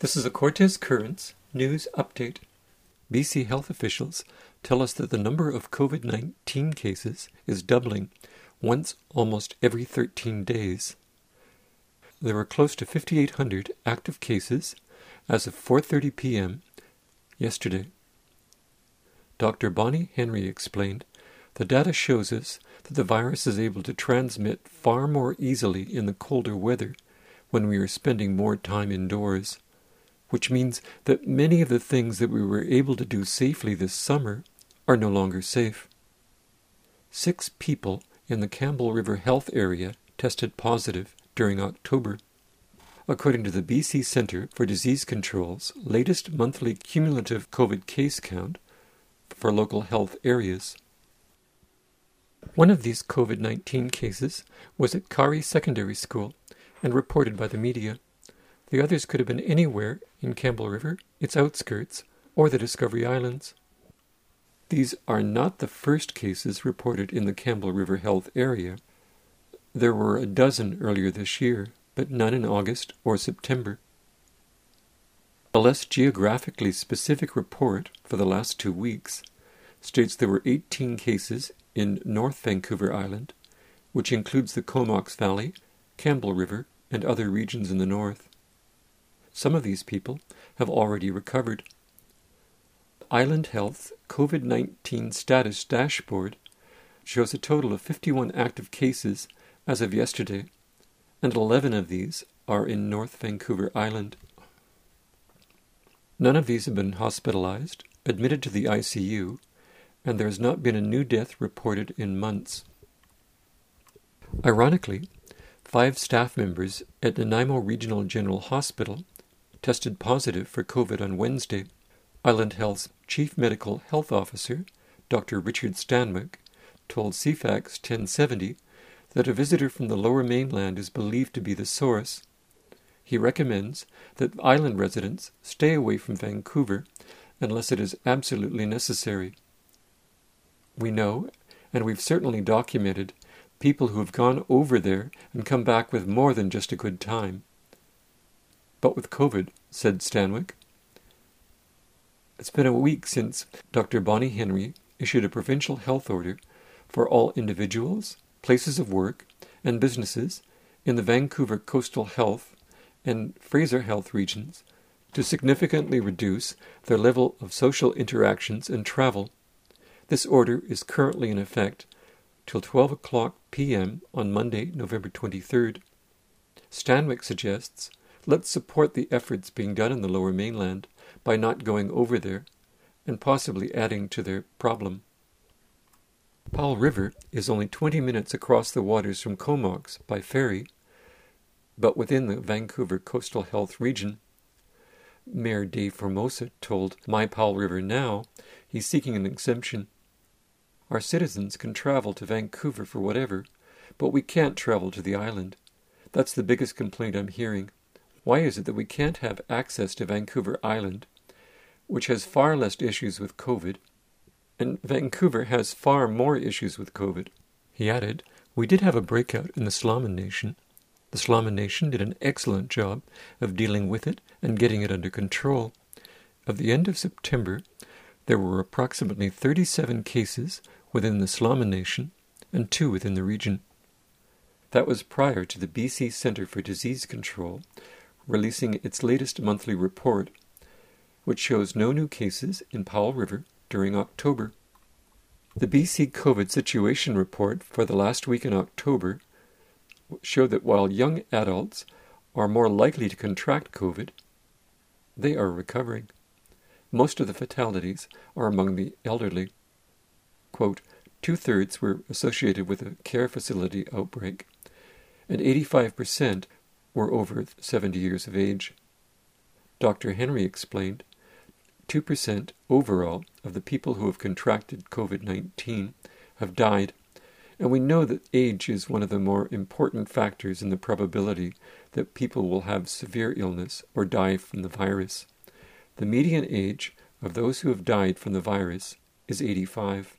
This is a Cortes Currents news update. BC health officials tell us that the number of COVID 19 cases is doubling once almost every 13 days. There were close to 5800 active cases as of 4:30 p.m. yesterday. Dr. Bonnie Henry explained, the data shows us that the virus is able to transmit far more easily in the colder weather when we are spending more time indoors which means that many of the things that we were able to do safely this summer are no longer safe. Six people in the Campbell River Health Area tested positive during October. According to the BC Centre for Disease Control's latest monthly cumulative COVID case count for local health areas. One of these COVID 19 cases was at Carihi Secondary School and reported by the media. The others could have been anywhere in Campbell River, its outskirts, or the Discovery Islands. These are not the first cases reported in the Campbell River Health area. There were a dozen earlier this year, but none in August or September. A less geographically specific report for the last two weeks states there were 18 cases in North Vancouver Island, which includes the Comox Valley, Campbell River, and other regions in the north. Some of these people have already recovered. Island Health's COVID 19 status dashboard shows a total of 51 active cases as of yesterday, and 11 of these are in North Vancouver Island. None of these have been hospitalized, admitted to the ICU, and there has not been a new death reported in months. Ironically, five staff members at Nanaimo Regional General Hospital tested positive for COVID on Wednesday. Island Health's Chief Medical Health Officer, Dr. Richard Stanwick, told CFAX 1070 that a visitor from the lower mainland is believed to be the source. He recommends that island residents stay away from Vancouver unless it is absolutely necessary. We know, and we've certainly documented, people who have gone over there and come back with more than just a good time. But with COVID, said Stanwick. It's been a week since Dr. Bonnie Henry issued a provincial health order for all individuals, places of work, and businesses in the Vancouver Coastal Health and Fraser Health regions to significantly reduce their level of social interactions and travel. This order is currently in effect till 12 o'clock p.m. on Monday, November 23rd. Stanwick suggests Let's support the efforts being done in the lower mainland by not going over there and possibly adding to their problem. Powell River is only 20 minutes across the waters from Comox by ferry, but within the Vancouver Coastal Health Region. Mayor Dave Formosa told My Powell River Now he's seeking an exemption. Our citizens can travel to Vancouver for whatever, but we can't travel to the island. That's the biggest complaint I'm hearing. Why is it that we can't have access to Vancouver Island, which has far less issues with COVID, and Vancouver has far more issues with COVID? He added, We did have a breakout in the Tla'amin Nation. The Tla'amin Nation did an excellent job of dealing with it and getting it under control. At the end of September, there were approximately 37 cases within the Tla'amin Nation and two within the region. That was prior to the BC Centre for Disease Control releasing its latest monthly report, which shows no new cases in Powell River during October. The BC COVID situation report for the last week in October showed that while young adults are more likely to contract COVID, they are recovering. Most of the fatalities are among the elderly. Quote, Two thirds were associated with a care facility outbreak, and 85% were over 70 years of age. Dr. Henry explained 2% overall of the people who have contracted COVID 19 have died, and we know that age is one of the more important factors in the probability that people will have severe illness or die from the virus. The median age of those who have died from the virus is 85.